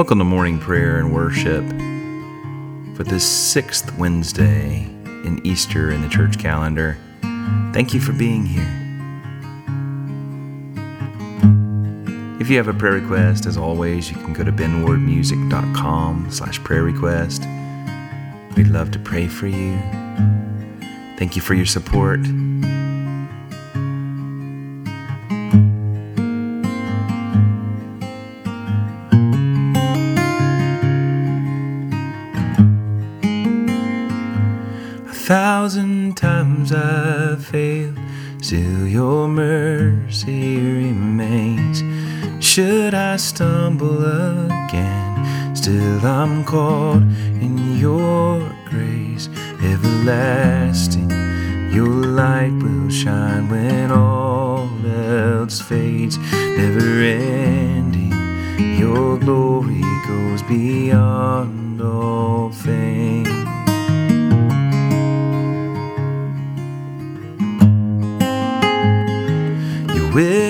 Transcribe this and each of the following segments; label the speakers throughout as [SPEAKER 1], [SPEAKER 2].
[SPEAKER 1] Welcome to morning prayer and worship for this sixth Wednesday in Easter in the church calendar. Thank you for being here. If you have a prayer request, as always, you can go to benwardmusic.com slash prayer request. We'd love to pray for you. Thank you for your support. Stumble again, still I'm caught in your grace, everlasting. Your light will shine when all else fades, never ending. Your glory goes beyond all things. Your will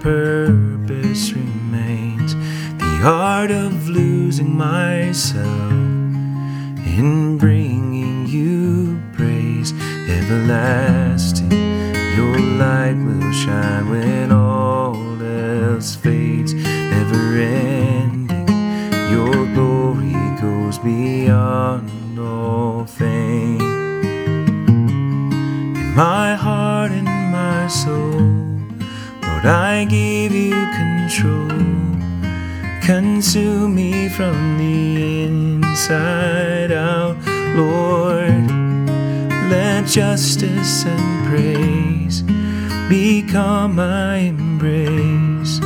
[SPEAKER 1] purpose remains. The art of losing myself in bringing you praise everlasting. Your light will shine when all give you control. Consume me from the inside out, Lord. Let justice and praise become my embrace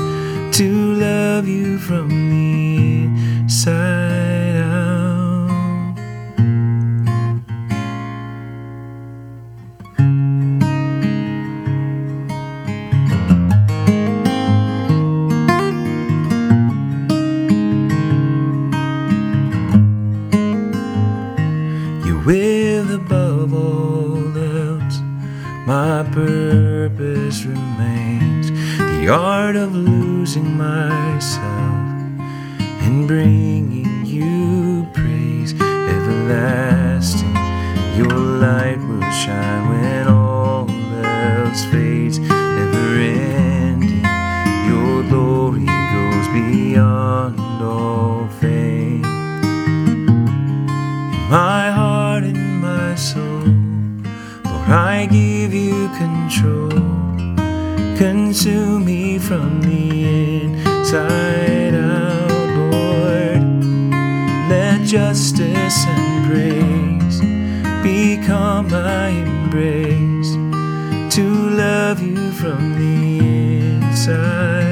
[SPEAKER 1] to love you from the inside Will above all else, my purpose remains. The art of losing myself and bringing you praise everlasting. Your light will shine when all else fades, never ending. Your glory goes beyond all things my heart soul. Lord, I give you control. Consume me from the inside out, Lord. Let justice and praise become my embrace to love you from the inside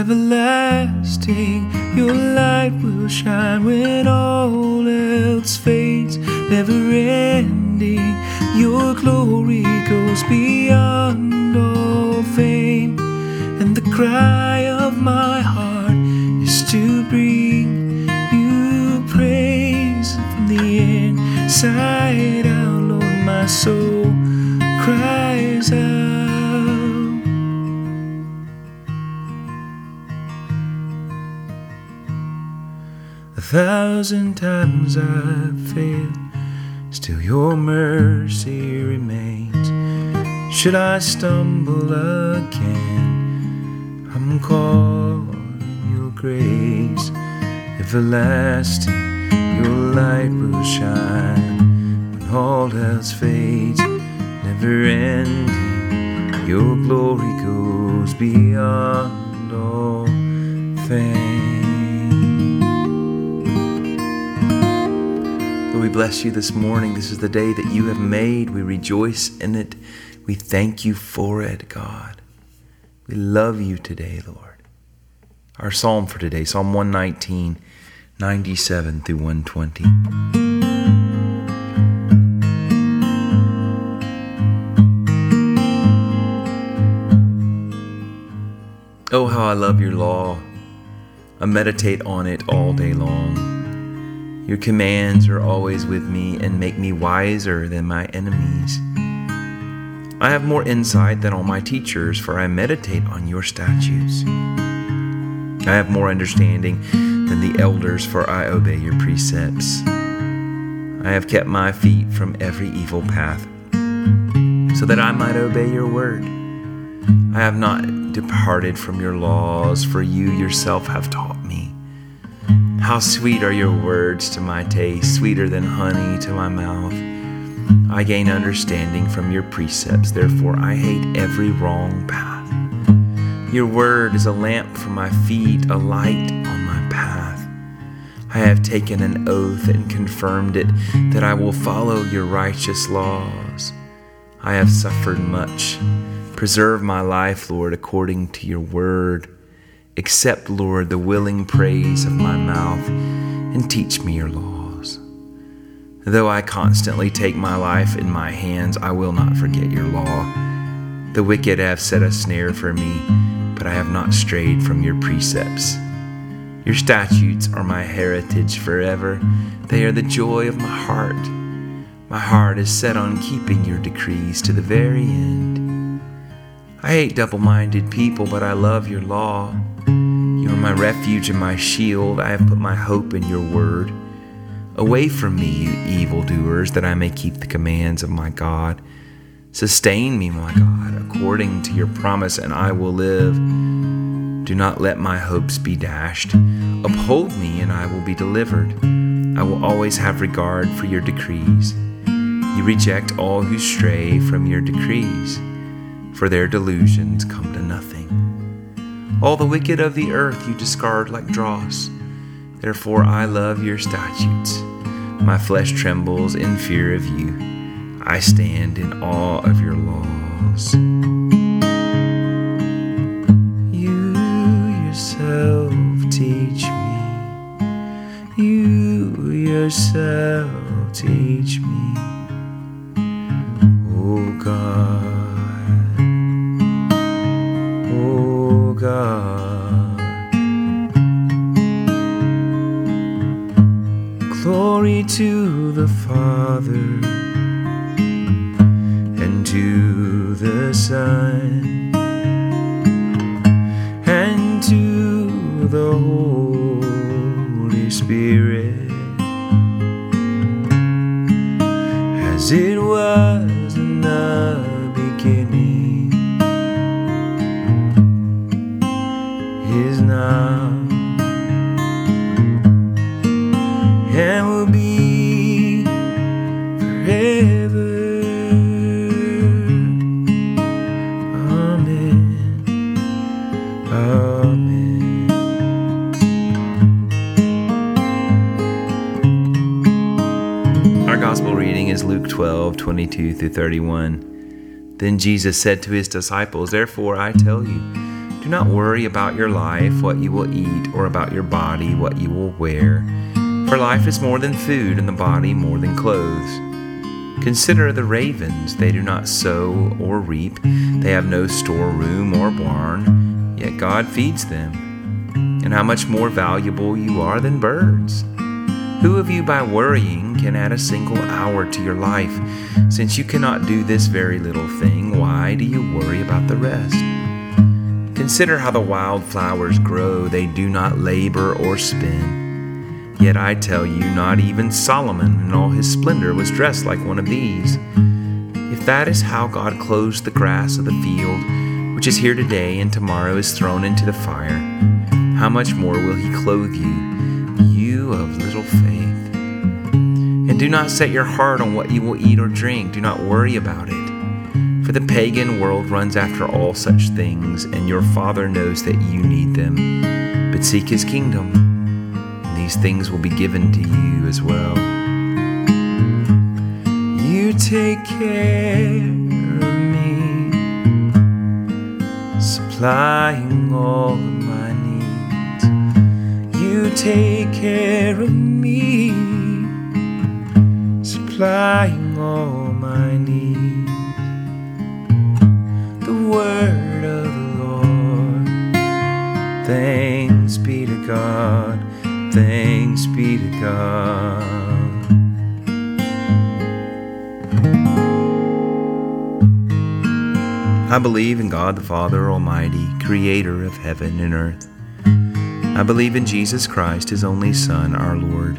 [SPEAKER 1] Everlasting, your light will shine when all else fades, never ending. Your glory goes beyond all fame, and the cry of my heart is to bring you praise from the inside out. Lord, my soul cries out. A thousand times I've failed, still your mercy remains. Should I stumble again, I'm in your grace. Everlasting, your light will shine when all else fades, never ending. Your glory goes beyond all things. We bless you this morning. This is the day that you have made. We rejoice in it. We thank you for it, God. We love you today, Lord. Our psalm for today, Psalm 119, 97 through 120. Oh, how I love your law. I meditate on it all day long. Your commands are always with me and make me wiser than my enemies. I have more insight than all my teachers, for I meditate on your statutes. I have more understanding than the elders, for I obey your precepts. I have kept my feet from every evil path, so that I might obey your word. I have not departed from your laws, for you yourself have taught me. How sweet are your words to my taste, sweeter than honey to my mouth. I gain understanding from your precepts, therefore I hate every wrong path. Your word is a lamp for my feet, a light on my path. I have taken an oath and confirmed it that I will follow your righteous laws. I have suffered much Preserve my life, Lord, according to your word. Accept, Lord, the willing praise of my mouth and teach me your laws. Though I constantly take my life in my hands, I will not forget your law. The wicked have set a snare for me, but I have not strayed from your precepts. Your statutes are my heritage forever, they are the joy of my heart. My heart is set on keeping your decrees to the very end. I hate double minded people, but I love your law. My refuge and my shield. I have put my hope in your word. Away from me, you evildoers, that I may keep the commands of my God. Sustain me, my God, according to your promise, and I will live. Do not let my hopes be dashed. Uphold me, and I will be delivered. I will always have regard for your decrees. You reject all who stray from your decrees for their delusions come to nothing. All the wicked of the earth you discard like dross. Therefore I love your statutes. My flesh trembles in fear of you. I stand in awe of your laws. You yourself teach me. You yourself teach me. Oh God. God. To the Father and to the Son and to the Holy Spirit. As it was through 31. Then Jesus said to his disciples, Therefore I tell you, do not worry about your life, what you will eat, or about your body, what you will wear. For life is more than food, and the body more than clothes. Consider the ravens. They do not sow or reap, they have no storeroom or barn, yet God feeds them. And how much more valuable you are than birds. Who of you, by worrying, can add a single hour to your life? Since you cannot do this very little thing, why do you worry about the rest? Consider how the wildflowers grow, they do not labor or spin. Yet I tell you, not even Solomon in all his splendor was dressed like one of these. If that is how God clothes the grass of the field, which is here today and tomorrow is thrown into the fire, how much more will he clothe you, you of little faith? Do not set your heart on what you will eat or drink, do not worry about it. For the pagan world runs after all such things, and your Father knows that you need them. But seek His kingdom, and these things will be given to you as well. You take care of me, supplying all my needs. You take care of me, supplying all my needs. The word of the Lord. Thanks be to God. Thanks be to God. I believe in God the Father Almighty, creator of heaven and earth. I believe in Jesus Christ, his only Son, our Lord.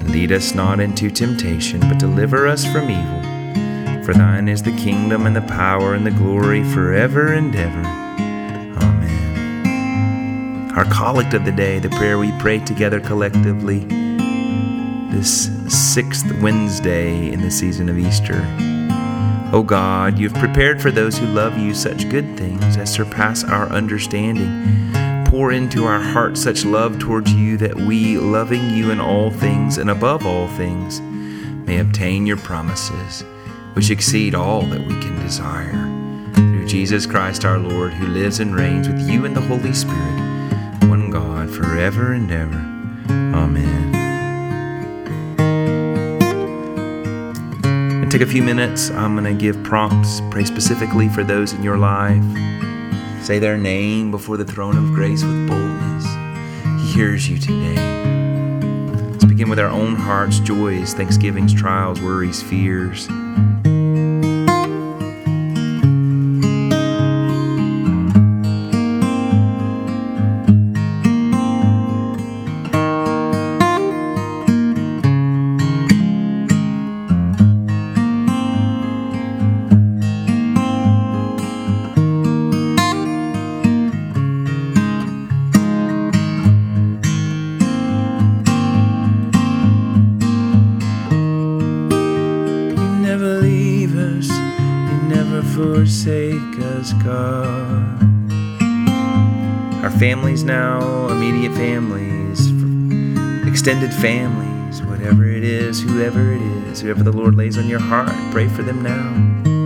[SPEAKER 1] And lead us not into temptation, but deliver us from evil. For thine is the kingdom and the power and the glory forever and ever. Amen. Our collect of the day, the prayer we pray together collectively this sixth Wednesday in the season of Easter. O God, you have prepared for those who love you such good things as surpass our understanding. Pour into our hearts such love towards you that we, loving you in all things and above all things, may obtain your promises, which exceed all that we can desire. Through Jesus Christ our Lord, who lives and reigns with you in the Holy Spirit, one God, forever and ever. Amen. And take a few minutes. I'm going to give prompts, pray specifically for those in your life. Say their name before the throne of grace with boldness. He hears you today. Let's begin with our own hearts, joys, thanksgivings, trials, worries, fears. Forsake. Our families now, immediate families, extended families, whatever it is, whoever it is, whoever the Lord lays on your heart, pray for them now.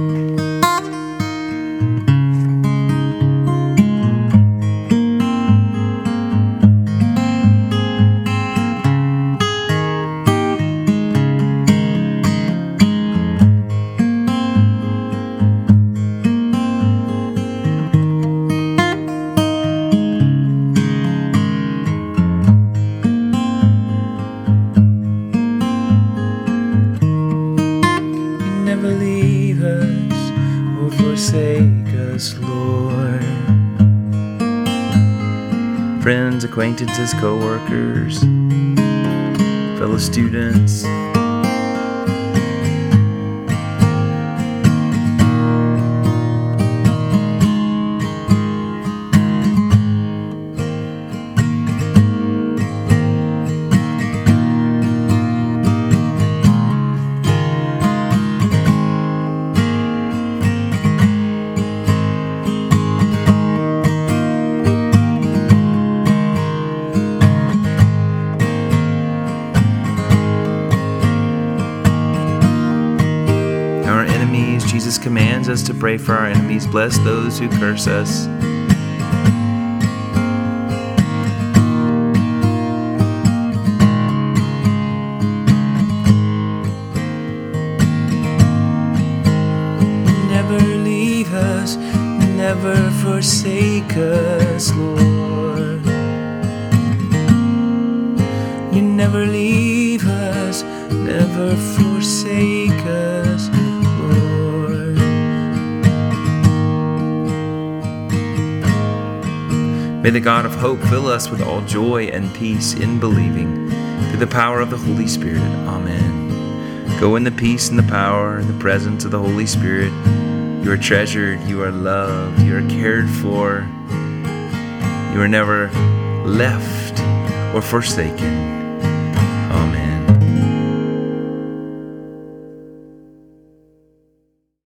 [SPEAKER 1] Acquaintances, co workers, fellow students. Commands us to pray for our enemies, bless those who curse us.
[SPEAKER 2] Never leave us,
[SPEAKER 1] never forsake us, Lord. You never leave us, never forsake May the God of hope fill us with all joy and peace in believing through the power of the Holy Spirit. Amen. Go in the peace and the power and the presence of the Holy Spirit. You are treasured, you are loved, you are cared for, you are never left or forsaken.